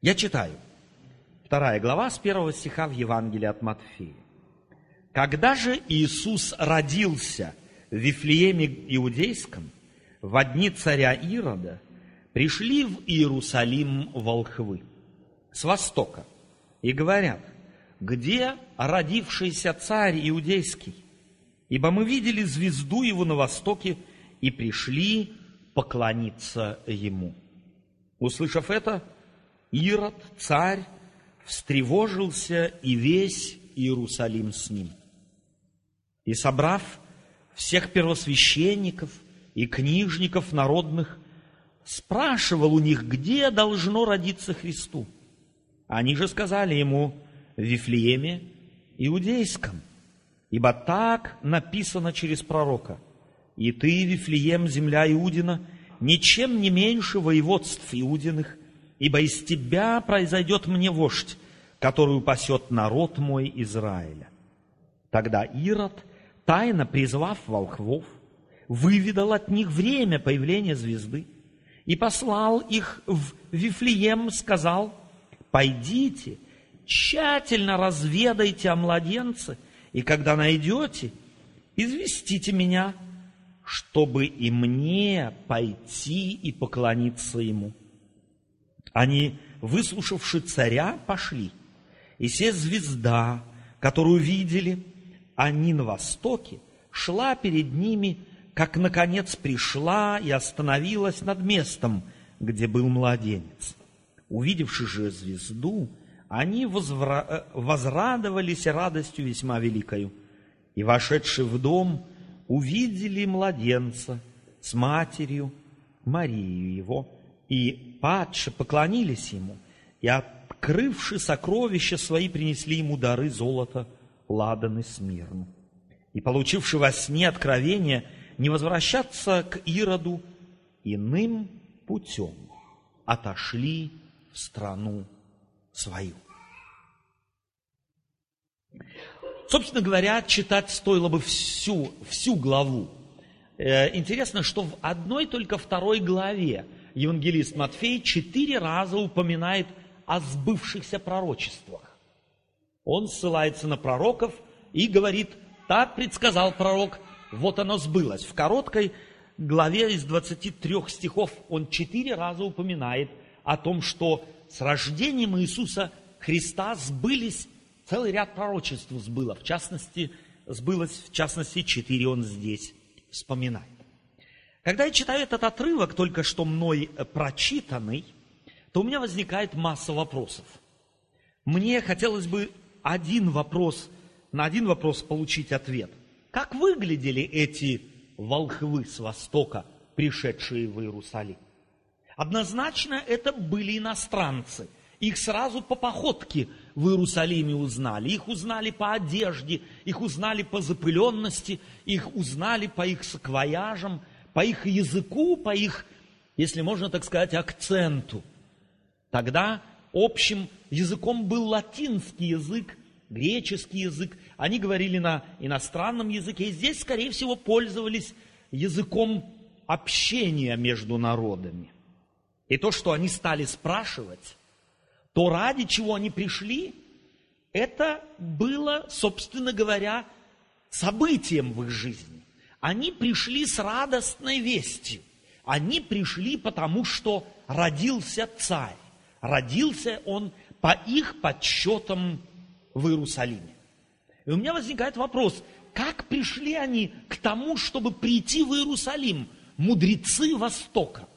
Я читаю. Вторая глава с первого стиха в Евангелии от Матфея. Когда же Иисус родился в Вифлееме Иудейском, в дни царя Ирода, пришли в Иерусалим волхвы с востока и говорят, где родившийся царь иудейский? Ибо мы видели звезду его на востоке и пришли поклониться ему. Услышав это, Ирод, царь, встревожился и весь Иерусалим с ним. И собрав всех первосвященников и книжников народных, спрашивал у них, где должно родиться Христу. Они же сказали ему, в Вифлееме Иудейском, ибо так написано через пророка. И ты, Вифлеем, земля Иудина, ничем не меньше воеводств Иудиных, ибо из тебя произойдет мне вождь, который упасет народ мой Израиля. Тогда Ирод, тайно призвав волхвов, выведал от них время появления звезды и послал их в Вифлеем, сказал, «Пойдите, тщательно разведайте о младенце, и когда найдете, известите меня, чтобы и мне пойти и поклониться ему». Они, выслушавши царя, пошли. И се звезда, которую видели они на востоке, шла перед ними, как, наконец, пришла и остановилась над местом, где был младенец. Увидевши же звезду, они возвра... Э, возрадовались радостью весьма великою. И, вошедши в дом, увидели младенца с матерью, Марию его, и падши поклонились ему, и, открывши сокровища свои, принесли ему дары золота, ладан и смирну. И, получивши во сне откровение, не возвращаться к Ироду иным путем, отошли в страну свою. Собственно говоря, читать стоило бы всю, всю главу. Э, интересно, что в одной только второй главе евангелист Матфей четыре раза упоминает о сбывшихся пророчествах. Он ссылается на пророков и говорит, так предсказал пророк, вот оно сбылось. В короткой главе из 23 стихов он четыре раза упоминает о том, что с рождением Иисуса Христа сбылись, целый ряд пророчеств сбыло. В частности, сбылось, в частности, четыре он здесь вспоминает. Когда я читаю этот отрывок, только что мной прочитанный, то у меня возникает масса вопросов. Мне хотелось бы один вопрос, на один вопрос получить ответ. Как выглядели эти волхвы с востока, пришедшие в Иерусалим? Однозначно это были иностранцы. Их сразу по походке в Иерусалиме узнали. Их узнали по одежде, их узнали по запыленности, их узнали по их саквояжам – по их языку, по их, если можно так сказать, акценту. Тогда общим языком был латинский язык, греческий язык. Они говорили на иностранном языке. И здесь, скорее всего, пользовались языком общения между народами. И то, что они стали спрашивать, то ради чего они пришли, это было, собственно говоря, событием в их жизни. Они пришли с радостной вестью. Они пришли потому, что родился царь. Родился он по их подсчетам в Иерусалиме. И у меня возникает вопрос, как пришли они к тому, чтобы прийти в Иерусалим, мудрецы Востока?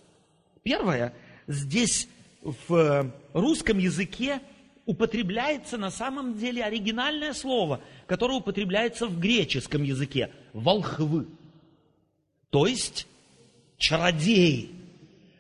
Первое, здесь в русском языке употребляется на самом деле оригинальное слово, которое употребляется в греческом языке – волхвы. То есть чародеи.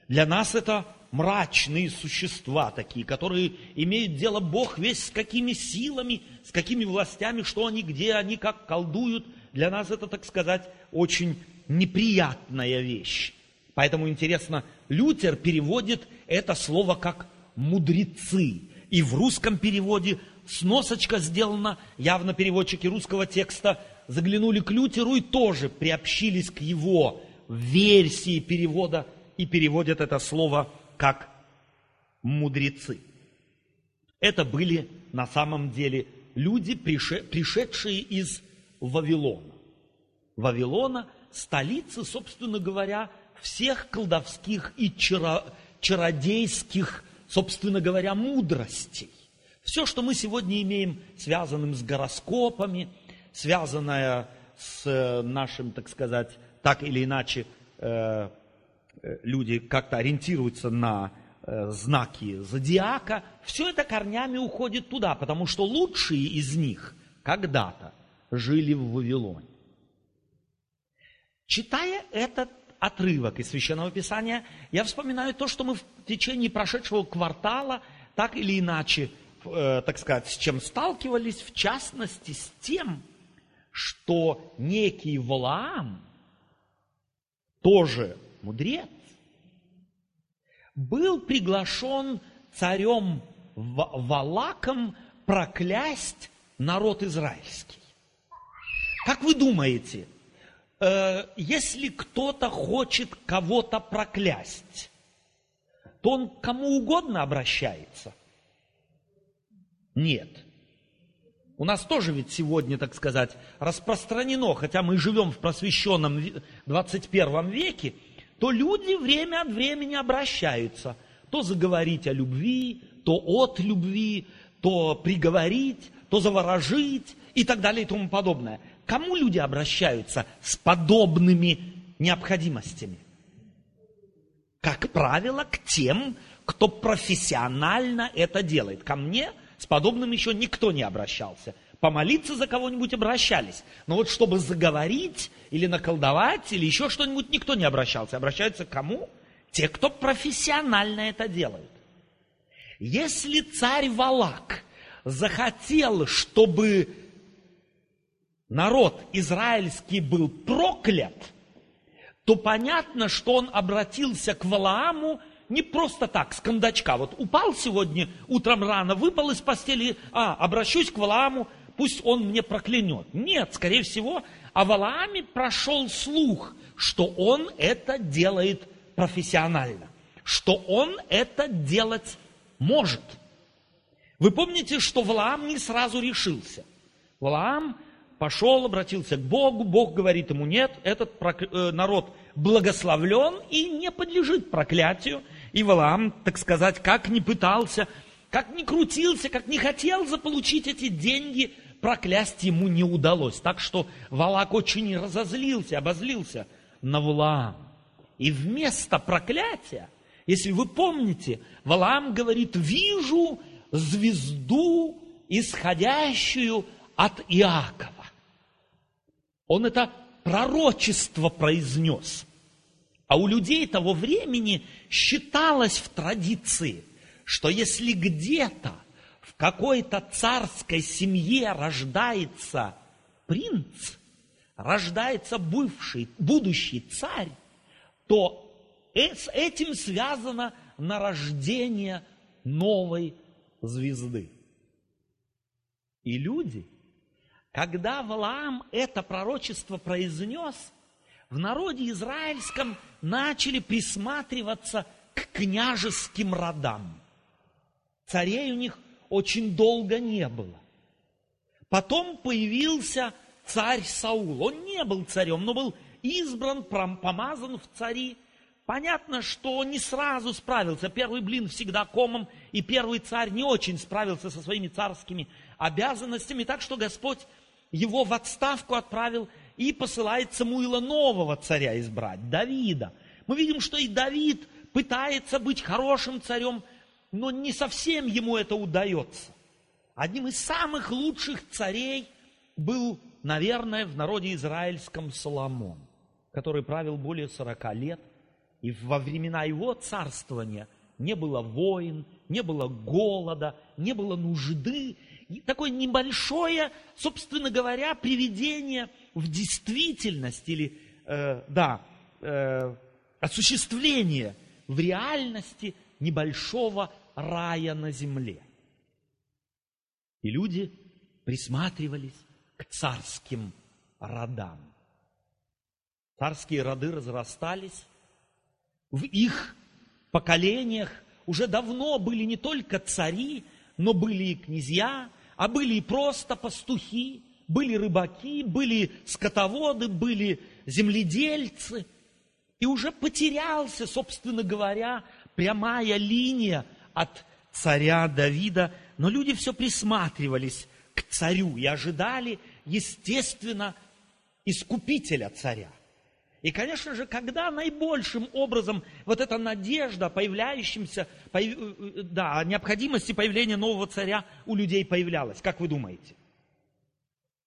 Для нас это мрачные существа такие, которые имеют дело Бог весь с какими силами, с какими властями, что они, где они, как колдуют. Для нас это, так сказать, очень неприятная вещь. Поэтому интересно, Лютер переводит это слово как мудрецы. И в русском переводе сносочка сделана, явно переводчики русского текста заглянули к Лютеру и тоже приобщились к его версии перевода и переводят это слово как мудрецы. Это были на самом деле люди, пришедшие из Вавилона. Вавилона – столица, собственно говоря, всех колдовских и чародейских, собственно говоря, мудростей. Все, что мы сегодня имеем, связанным с гороскопами, связанное с э, нашим, так сказать, так или иначе, э, э, люди как-то ориентируются на знаки зодиака, все это корнями уходит туда, потому что лучшие из них когда-то жили в Вавилоне. Читая этот отрывок из Священного Писания, я вспоминаю то, что мы в течение прошедшего квартала так или иначе э, так сказать, с чем сталкивались, в частности, с тем, что некий Валаам, тоже мудрец, был приглашен царем Валаком проклясть народ израильский. Как вы думаете, э, если кто-то хочет кого-то проклясть, то он к кому угодно обращается? Нет. У нас тоже ведь сегодня, так сказать, распространено, хотя мы живем в просвещенном 21 веке, то люди время от времени обращаются. То заговорить о любви, то от любви, то приговорить, то заворожить и так далее и тому подобное. Кому люди обращаются с подобными необходимостями? Как правило, к тем, кто профессионально это делает. Ко мне подобным еще никто не обращался. Помолиться за кого-нибудь обращались. Но вот чтобы заговорить или наколдовать, или еще что-нибудь, никто не обращался. Обращаются к кому? Те, кто профессионально это делают. Если царь Валак захотел, чтобы народ израильский был проклят, то понятно, что он обратился к Валааму не просто так, с кондачка. Вот упал сегодня утром рано, выпал из постели, а, обращусь к Валааму, пусть он мне проклянет. Нет, скорее всего, о Валааме прошел слух, что он это делает профессионально, что он это делать может. Вы помните, что Валаам не сразу решился. Валаам пошел, обратился к Богу, Бог говорит ему, нет, этот э, народ благословлен и не подлежит проклятию, и Валаам, так сказать, как не пытался, как не крутился, как не хотел заполучить эти деньги, проклясть ему не удалось. Так что Валак очень разозлился, обозлился на Валаам. И вместо проклятия, если вы помните, Валаам говорит, вижу звезду, исходящую от Иакова. Он это пророчество произнес. А у людей того времени считалось в традиции, что если где-то в какой-то царской семье рождается принц, рождается бывший, будущий царь, то с этим связано нарождение новой звезды. И люди, когда Валаам это пророчество произнес, в народе израильском начали присматриваться к княжеским родам. Царей у них очень долго не было. Потом появился царь Саул. Он не был царем, но был избран, помазан в цари. Понятно, что он не сразу справился. Первый блин всегда комом, и первый царь не очень справился со своими царскими обязанностями, так что Господь его в отставку отправил и посылает Самуила нового царя избрать, Давида. Мы видим, что и Давид пытается быть хорошим царем, но не совсем ему это удается. Одним из самых лучших царей был, наверное, в народе израильском Соломон, который правил более 40 лет, и во времена его царствования не было войн, не было голода, не было нужды, такое небольшое, собственно говоря, приведение в действительность или, э, да, э, осуществление в реальности небольшого рая на земле. И люди присматривались к царским родам. Царские роды разрастались. В их поколениях уже давно были не только цари, но были и князья, а были и просто пастухи, были рыбаки, были скотоводы, были земледельцы. И уже потерялся, собственно говоря, прямая линия от царя Давида, но люди все присматривались к царю и ожидали, естественно, искупителя царя. И, конечно же, когда наибольшим образом вот эта надежда появляющимся, появ, э, да, о необходимости появления нового царя у людей появлялась, как вы думаете?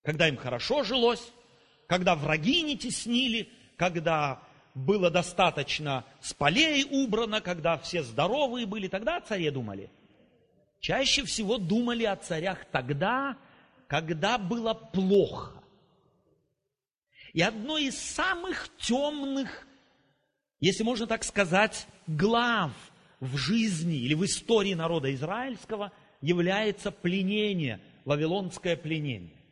Когда им хорошо жилось, когда враги не теснили, когда было достаточно с полей убрано, когда все здоровые были, тогда о царе думали. Чаще всего думали о царях тогда, когда было плохо. И одно из самых темных, если можно так сказать, глав в жизни или в истории народа израильского является пленение, вавилонское пленение.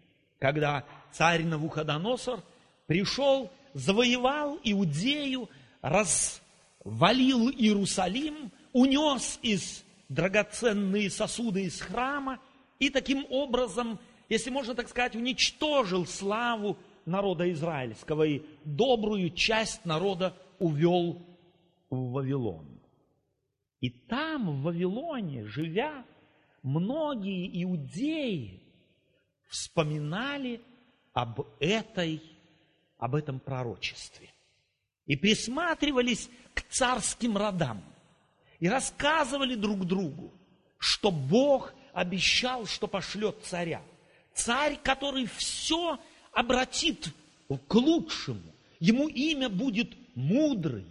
Когда царь Навуходоносор пришел завоевал Иудею, развалил Иерусалим, унес из драгоценные сосуды из храма и таким образом, если можно так сказать, уничтожил славу народа израильского и добрую часть народа увел в Вавилон. И там, в Вавилоне, живя, многие иудеи вспоминали об этой об этом пророчестве. И присматривались к царским родам. И рассказывали друг другу, что Бог обещал, что пошлет царя. Царь, который все обратит к лучшему. Ему имя будет мудрый,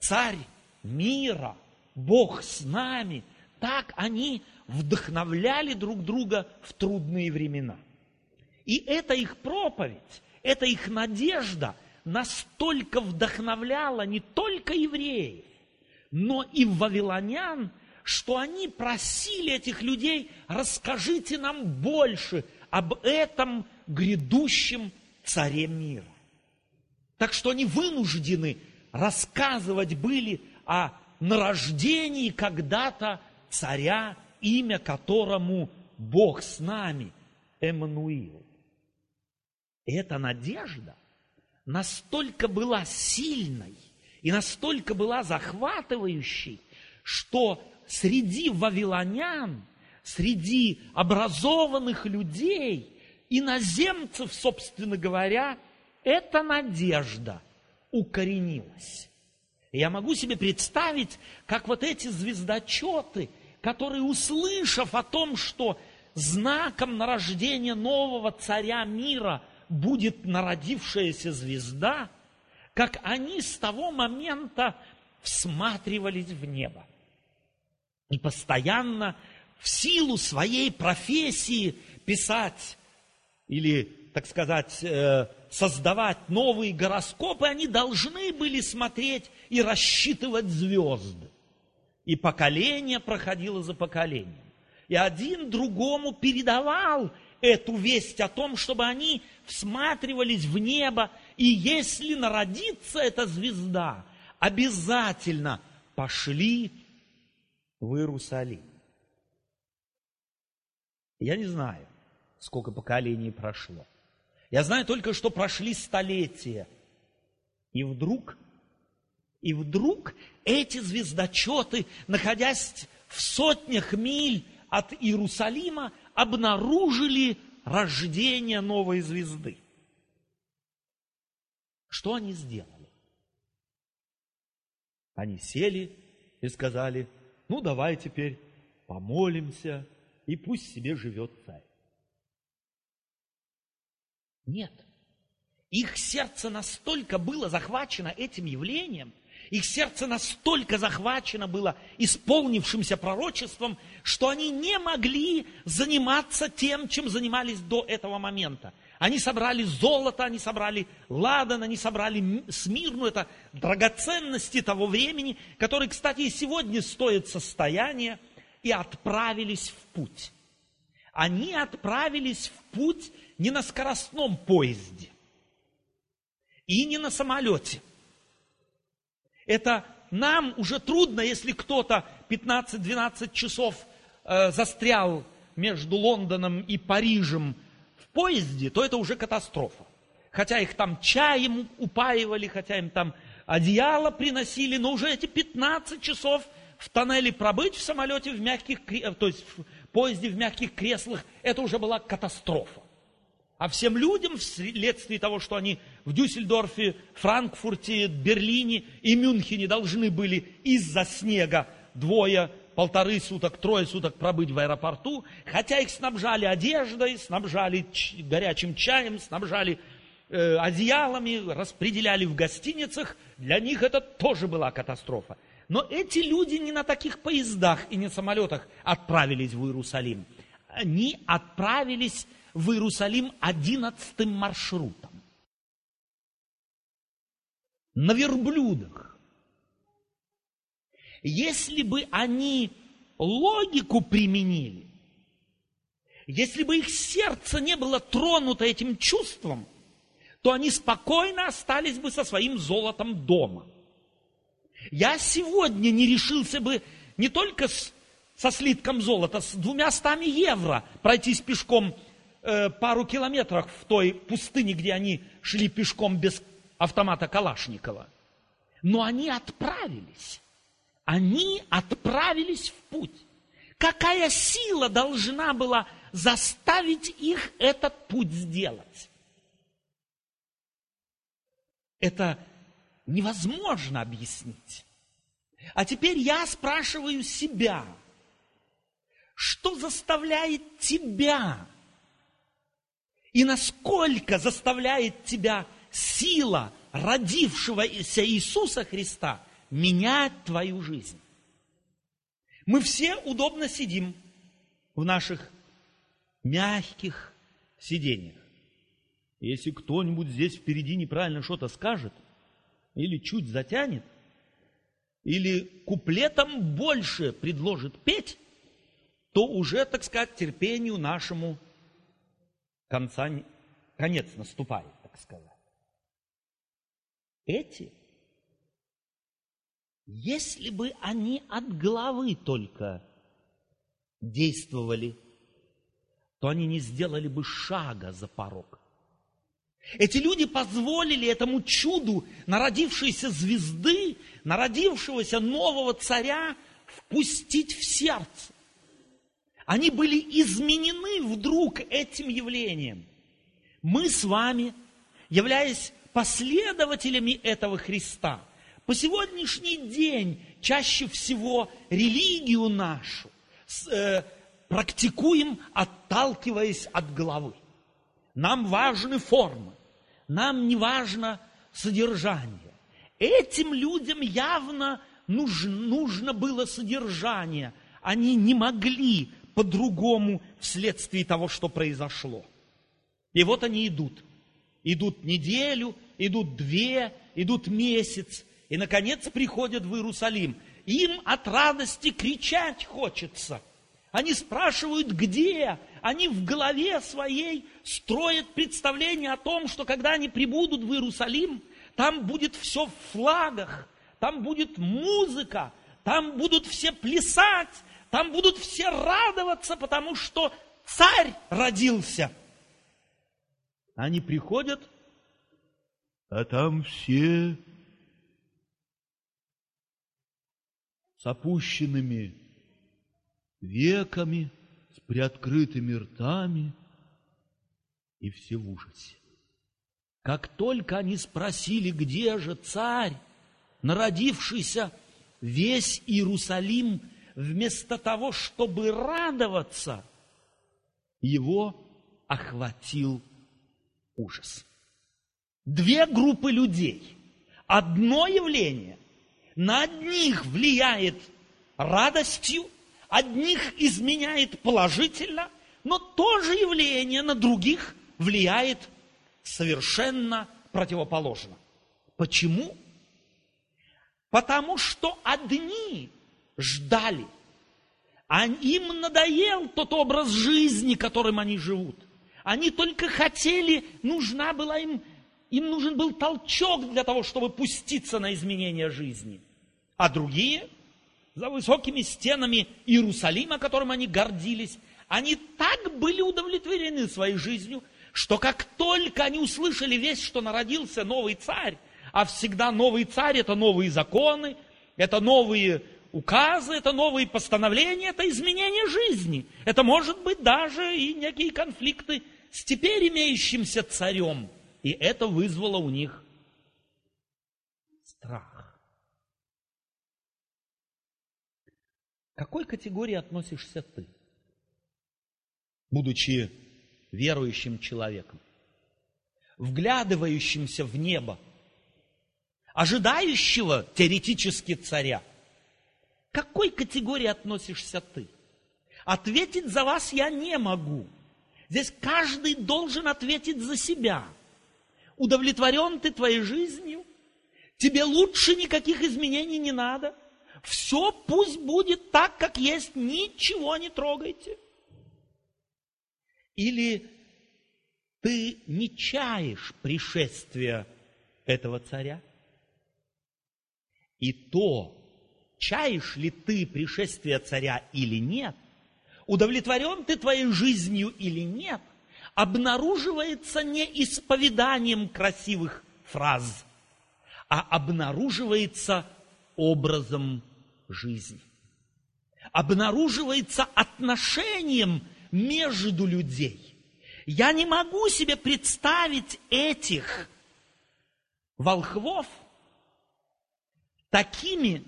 царь мира, Бог с нами. Так они вдохновляли друг друга в трудные времена. И это их проповедь, эта их надежда настолько вдохновляла не только евреев, но и вавилонян, что они просили этих людей, расскажите нам больше об этом грядущем царе мира. Так что они вынуждены рассказывать были о нарождении когда-то царя, имя которому Бог с нами, Эммануил. Эта надежда настолько была сильной и настолько была захватывающей, что среди вавилонян, среди образованных людей, иноземцев, собственно говоря, эта надежда укоренилась. Я могу себе представить, как вот эти звездочеты, которые, услышав о том, что знаком нарождения нового царя мира будет народившаяся звезда, как они с того момента всматривались в небо. И постоянно в силу своей профессии писать или, так сказать, э, создавать новые гороскопы, они должны были смотреть и рассчитывать звезды. И поколение проходило за поколением. И один другому передавал эту весть о том, чтобы они всматривались в небо, и если народится эта звезда, обязательно пошли в Иерусалим. Я не знаю, сколько поколений прошло. Я знаю только, что прошли столетия. И вдруг, и вдруг эти звездочеты, находясь в сотнях миль от Иерусалима, обнаружили рождение новой звезды. Что они сделали? Они сели и сказали, ну давай теперь помолимся, и пусть себе живет царь. Нет. Их сердце настолько было захвачено этим явлением, их сердце настолько захвачено было исполнившимся пророчеством, что они не могли заниматься тем, чем занимались до этого момента. Они собрали золото, они собрали ладан, они собрали смирну, это драгоценности того времени, которые, кстати, и сегодня стоят состояние, и отправились в путь. Они отправились в путь не на скоростном поезде и не на самолете – это нам уже трудно, если кто-то 15-12 часов э, застрял между Лондоном и Парижем в поезде, то это уже катастрофа. Хотя их там чаем упаивали, хотя им там одеяло приносили, но уже эти 15 часов в тоннеле пробыть в самолете в мягких, то есть в поезде в мягких креслах, это уже была катастрофа. А всем людям вследствие того, что они в Дюссельдорфе, Франкфурте, Берлине и Мюнхене должны были из-за снега двое, полторы суток, трое суток пробыть в аэропорту, хотя их снабжали одеждой, снабжали горячим чаем, снабжали э, одеялами, распределяли в гостиницах, для них это тоже была катастрофа. Но эти люди не на таких поездах и не самолетах отправились в Иерусалим. Они отправились в Иерусалим одиннадцатым маршрутом. На верблюдах. Если бы они логику применили, если бы их сердце не было тронуто этим чувством, то они спокойно остались бы со своим золотом дома. Я сегодня не решился бы не только с, со слитком золота, с двумя стами евро пройтись пешком э, пару километров в той пустыне, где они шли пешком без автомата Калашникова. Но они отправились. Они отправились в путь. Какая сила должна была заставить их этот путь сделать? Это невозможно объяснить. А теперь я спрашиваю себя, что заставляет тебя и насколько заставляет тебя сила родившегося Иисуса Христа менять твою жизнь. Мы все удобно сидим в наших мягких сидениях. Если кто-нибудь здесь впереди неправильно что-то скажет, или чуть затянет, или куплетом больше предложит петь, то уже, так сказать, терпению нашему конца, конец наступает, так сказать. Эти, если бы они от головы только действовали, то они не сделали бы шага за порог. Эти люди позволили этому чуду народившейся звезды, народившегося нового царя впустить в сердце. Они были изменены вдруг этим явлением. Мы с вами, являясь последователями этого Христа, по сегодняшний день чаще всего религию нашу э, практикуем, отталкиваясь от головы. Нам важны формы, нам не важно содержание. Этим людям явно нужно, нужно было содержание. Они не могли по-другому вследствие того, что произошло. И вот они идут. Идут неделю, идут две, идут месяц. И, наконец, приходят в Иерусалим. Им от радости кричать хочется. Они спрашивают, где? Они в голове своей строят представление о том, что когда они прибудут в Иерусалим, там будет все в флагах, там будет музыка, там будут все плясать, там будут все радоваться, потому что царь родился. Они приходят, а там все с опущенными веками, с приоткрытыми ртами, и все в ужасе. Как только они спросили, где же царь, народившийся, весь Иерусалим вместо того, чтобы радоваться, его охватил ужас. Две группы людей. Одно явление на одних влияет радостью, одних изменяет положительно, но то же явление на других влияет совершенно противоположно. Почему? Потому что одни ждали. А им надоел тот образ жизни, которым они живут. Они только хотели, нужна была им, им нужен был толчок для того, чтобы пуститься на изменение жизни. А другие за высокими стенами Иерусалима, которым они гордились, они так были удовлетворены своей жизнью, что как только они услышали весть, что народился новый царь, а всегда новый царь – это новые законы, это новые указы, это новые постановления, это изменение жизни. Это может быть даже и некие конфликты с теперь имеющимся царем. И это вызвало у них страх. К какой категории относишься ты, будучи верующим человеком, вглядывающимся в небо, ожидающего теоретически царя? К какой категории относишься ты? Ответить за вас я не могу. Здесь каждый должен ответить за себя. Удовлетворен ты твоей жизнью? Тебе лучше никаких изменений не надо? Все пусть будет так, как есть, ничего не трогайте. Или ты не чаешь пришествия этого царя? И то, чаешь ли ты пришествия царя или нет, удовлетворен ты твоей жизнью или нет, обнаруживается не исповеданием красивых фраз, а обнаруживается образом жизни. Обнаруживается отношением между людей. Я не могу себе представить этих волхвов такими,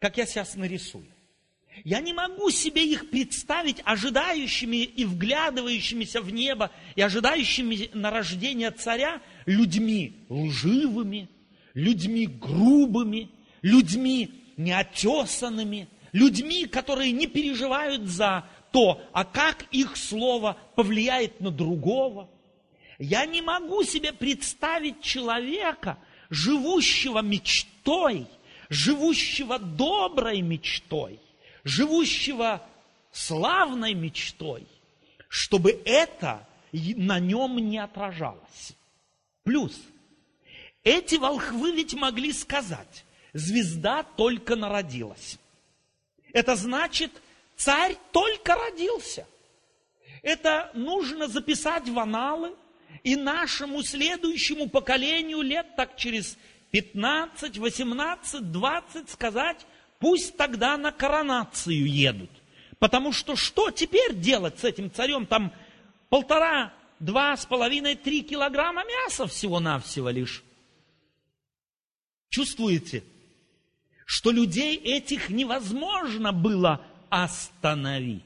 как я сейчас нарисую. Я не могу себе их представить ожидающими и вглядывающимися в небо и ожидающими на рождение царя людьми лживыми, людьми грубыми, людьми неотесанными, людьми, которые не переживают за то, а как их слово повлияет на другого. Я не могу себе представить человека, живущего мечтой – живущего доброй мечтой, живущего славной мечтой, чтобы это на нем не отражалось. Плюс, эти волхвы ведь могли сказать, звезда только народилась. Это значит, царь только родился. Это нужно записать в аналы, и нашему следующему поколению лет так через 15, 18, 20 сказать, пусть тогда на коронацию едут. Потому что что теперь делать с этим царем? Там полтора, два с половиной, три килограмма мяса всего-навсего лишь. Чувствуете, что людей этих невозможно было остановить.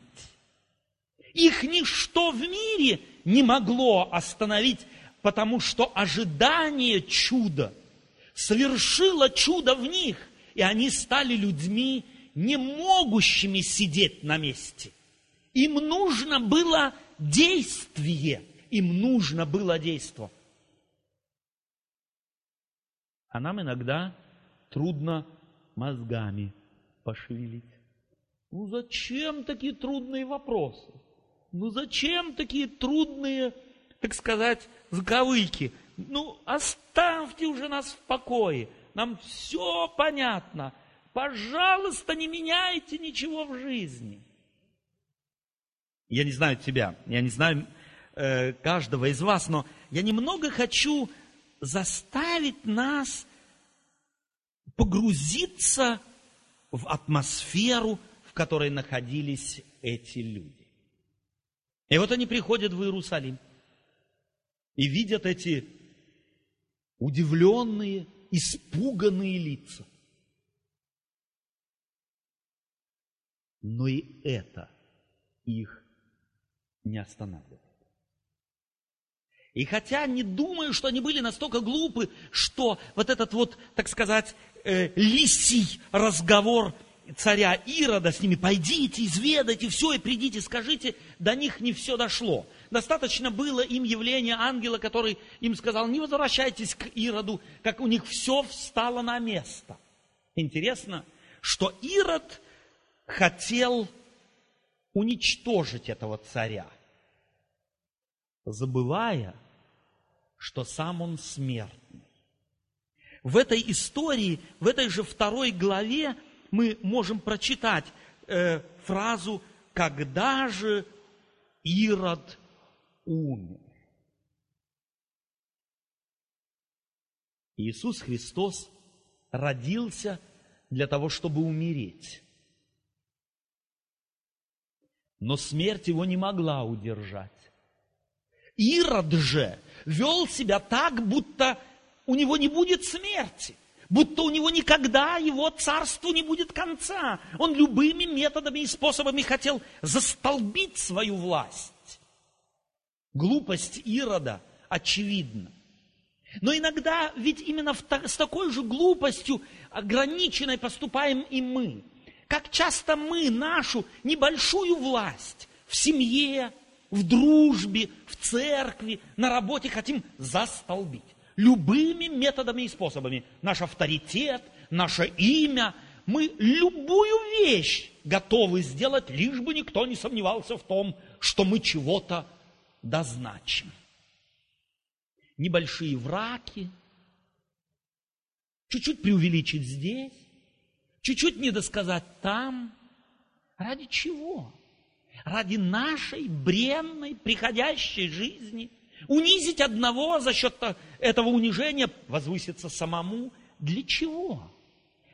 Их ничто в мире не могло остановить, потому что ожидание чуда – совершила чудо в них, и они стали людьми, не могущими сидеть на месте. Им нужно было действие, им нужно было действо. А нам иногда трудно мозгами пошевелить. Ну зачем такие трудные вопросы? Ну зачем такие трудные, так сказать, заковыки? Ну оставьте уже нас в покое, нам все понятно, пожалуйста, не меняйте ничего в жизни. Я не знаю тебя, я не знаю э, каждого из вас, но я немного хочу заставить нас погрузиться в атмосферу, в которой находились эти люди. И вот они приходят в Иерусалим и видят эти удивленные, испуганные лица. Но и это их не останавливает. И хотя не думаю, что они были настолько глупы, что вот этот вот, так сказать, э, лисий разговор царя Ирода с ними, пойдите, изведайте все и придите, скажите, до них не все дошло. Достаточно было им явления ангела, который им сказал, не возвращайтесь к Ироду, как у них все встало на место. Интересно, что Ирод хотел уничтожить этого царя, забывая, что сам он смертный. В этой истории, в этой же второй главе мы можем прочитать э, фразу «Когда же Ирод умер?» Иисус Христос родился для того, чтобы умереть. Но смерть его не могла удержать. Ирод же вел себя так, будто у него не будет смерти, будто у него никогда его царству не будет конца. Он любыми методами и способами хотел застолбить свою власть. Глупость Ирода очевидна. Но иногда ведь именно с такой же глупостью ограниченной поступаем и мы. Как часто мы нашу небольшую власть в семье, в дружбе, в церкви, на работе хотим застолбить. Любыми методами и способами. Наш авторитет, наше имя. Мы любую вещь готовы сделать, лишь бы никто не сомневался в том, что мы чего-то дозначим. Небольшие враки, чуть-чуть преувеличить здесь, чуть-чуть недосказать там. Ради чего? ради нашей бренной, приходящей жизни, унизить одного за счет этого унижения, возвыситься самому. Для чего?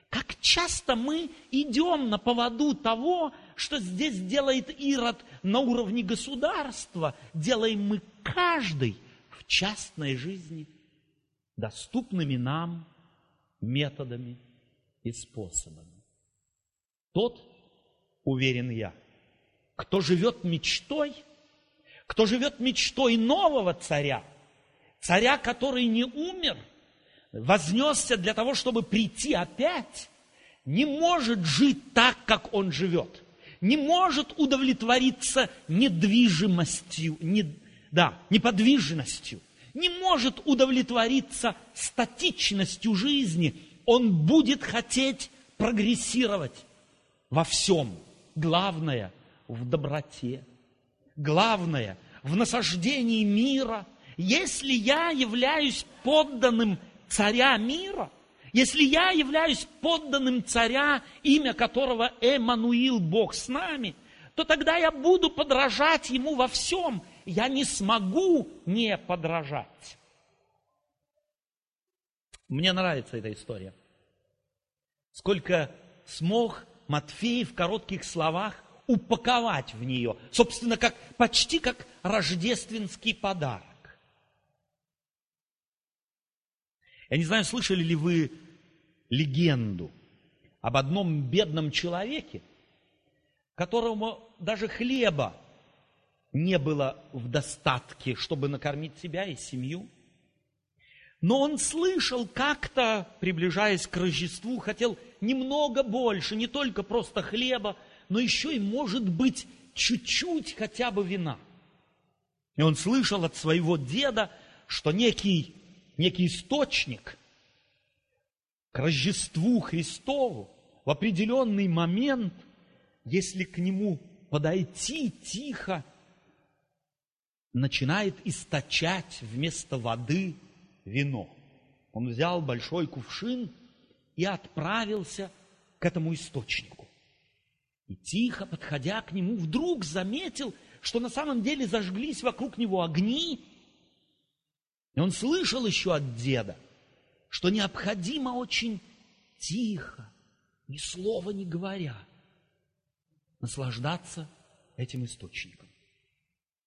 Как часто мы идем на поводу того, что здесь делает Ирод на уровне государства, делаем мы каждый в частной жизни доступными нам методами и способами. Тот, уверен я, кто живет мечтой, кто живет мечтой нового царя, царя, который не умер, вознесся для того, чтобы прийти опять, не может жить так, как он живет, не может удовлетвориться недвижимостью, не, да, неподвижностью, не может удовлетвориться статичностью жизни, он будет хотеть прогрессировать во всем. Главное – в доброте. Главное, в насаждении мира. Если я являюсь подданным царя мира, если я являюсь подданным царя, имя которого Эммануил, Бог с нами, то тогда я буду подражать ему во всем. Я не смогу не подражать. Мне нравится эта история. Сколько смог Матфей в коротких словах упаковать в нее, собственно, как, почти как рождественский подарок. Я не знаю, слышали ли вы легенду об одном бедном человеке, которому даже хлеба не было в достатке, чтобы накормить себя и семью. Но он слышал как-то, приближаясь к Рождеству, хотел немного больше, не только просто хлеба, но еще и, может быть, чуть-чуть хотя бы вина. И он слышал от своего деда, что некий, некий источник к Рождеству Христову в определенный момент, если к нему подойти тихо, начинает источать вместо воды вино. Он взял большой кувшин и отправился к этому источнику. И тихо, подходя к нему, вдруг заметил, что на самом деле зажглись вокруг него огни. И он слышал еще от деда, что необходимо очень тихо, ни слова не говоря, наслаждаться этим источником.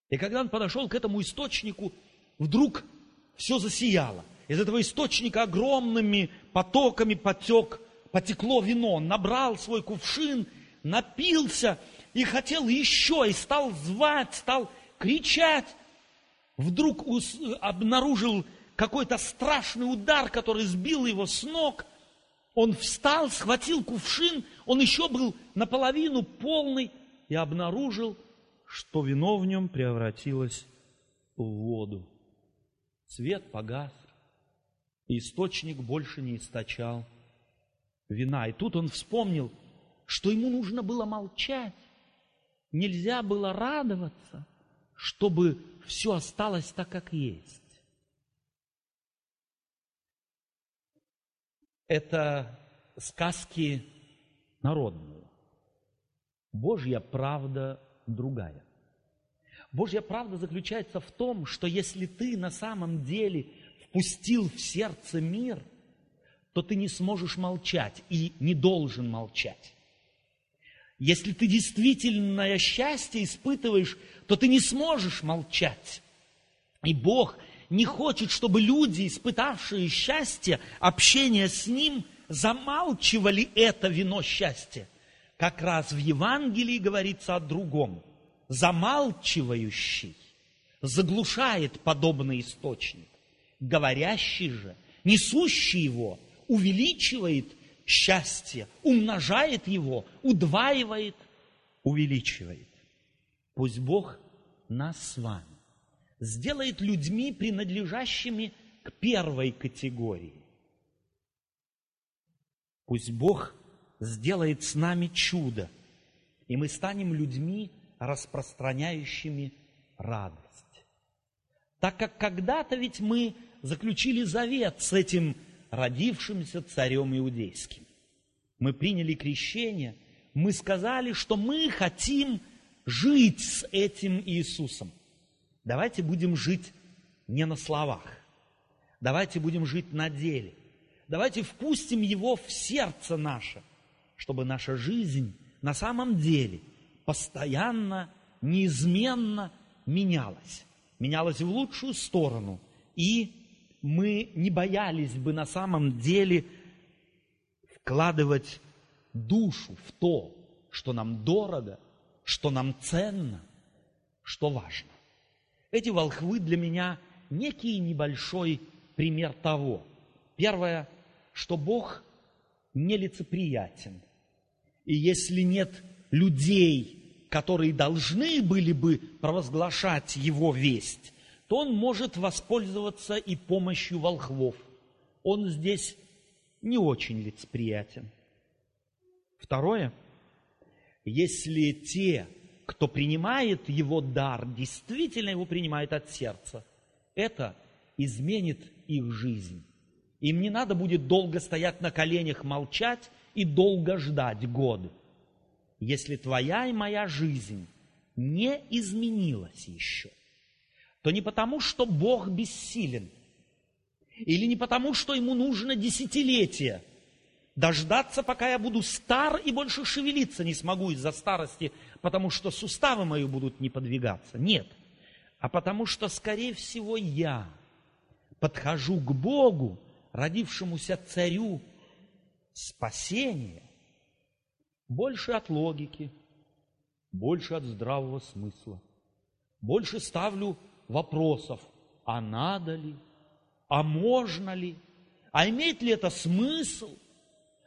И когда он подошел к этому источнику, вдруг все засияло. Из этого источника огромными потоками потек, потекло вино. Он набрал свой кувшин – напился и хотел еще, и стал звать, стал кричать. Вдруг обнаружил какой-то страшный удар, который сбил его с ног. Он встал, схватил кувшин, он еще был наполовину полный, и обнаружил, что вино в нем превратилось в воду. Свет погас, и источник больше не источал вина. И тут он вспомнил – что ему нужно было молчать. Нельзя было радоваться, чтобы все осталось так, как есть. Это сказки народную. Божья правда другая. Божья правда заключается в том, что если ты на самом деле впустил в сердце мир, то ты не сможешь молчать и не должен молчать. Если ты действительное счастье испытываешь, то ты не сможешь молчать. И Бог не хочет, чтобы люди, испытавшие счастье, общение с Ним, замалчивали это вино счастья. Как раз в Евангелии говорится о другом. Замалчивающий заглушает подобный источник. Говорящий же, несущий его, увеличивает счастье, умножает его, удваивает, увеличивает. Пусть Бог нас с вами сделает людьми, принадлежащими к первой категории. Пусть Бог сделает с нами чудо, и мы станем людьми, распространяющими радость. Так как когда-то ведь мы заключили завет с этим родившимся царем иудейским. Мы приняли крещение, мы сказали, что мы хотим жить с этим Иисусом – Давайте будем жить не на словах. Давайте будем жить на деле. Давайте впустим Его в сердце наше, чтобы наша жизнь на самом деле постоянно, неизменно менялась. Менялась в лучшую сторону. И мы не боялись бы на самом деле вкладывать душу в то, что нам дорого, что нам ценно, что важно. Эти волхвы для меня некий небольшой пример того. Первое, что Бог нелицеприятен. И если нет людей, которые должны были бы провозглашать его весть, то он может воспользоваться и помощью волхвов. Он здесь не очень лицеприятен. Второе, если те, кто принимает его дар, действительно его принимает от сердца, это изменит их жизнь. Им не надо будет долго стоять на коленях, молчать и долго ждать годы. Если твоя и моя жизнь не изменилась еще, то не потому, что Бог бессилен, или не потому, что ему нужно десятилетие – дождаться, пока я буду стар и больше шевелиться не смогу из-за старости, потому что суставы мои будут не подвигаться. Нет. А потому что, скорее всего, я подхожу к Богу, родившемуся царю спасения, больше от логики, больше от здравого смысла. Больше ставлю вопросов, а надо ли, а можно ли, а имеет ли это смысл,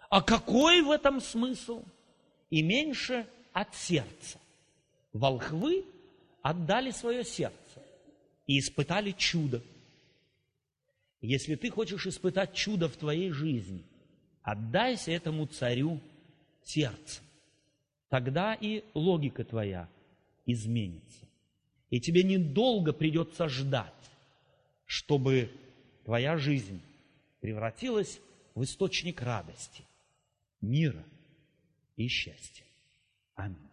а какой в этом смысл? И меньше от сердца. Волхвы отдали свое сердце и испытали чудо. Если ты хочешь испытать чудо в твоей жизни, отдайся этому царю сердцем. Тогда и логика твоя изменится. И тебе недолго придется ждать, чтобы твоя жизнь превратилась в источник радости – мира и счастья. Аминь.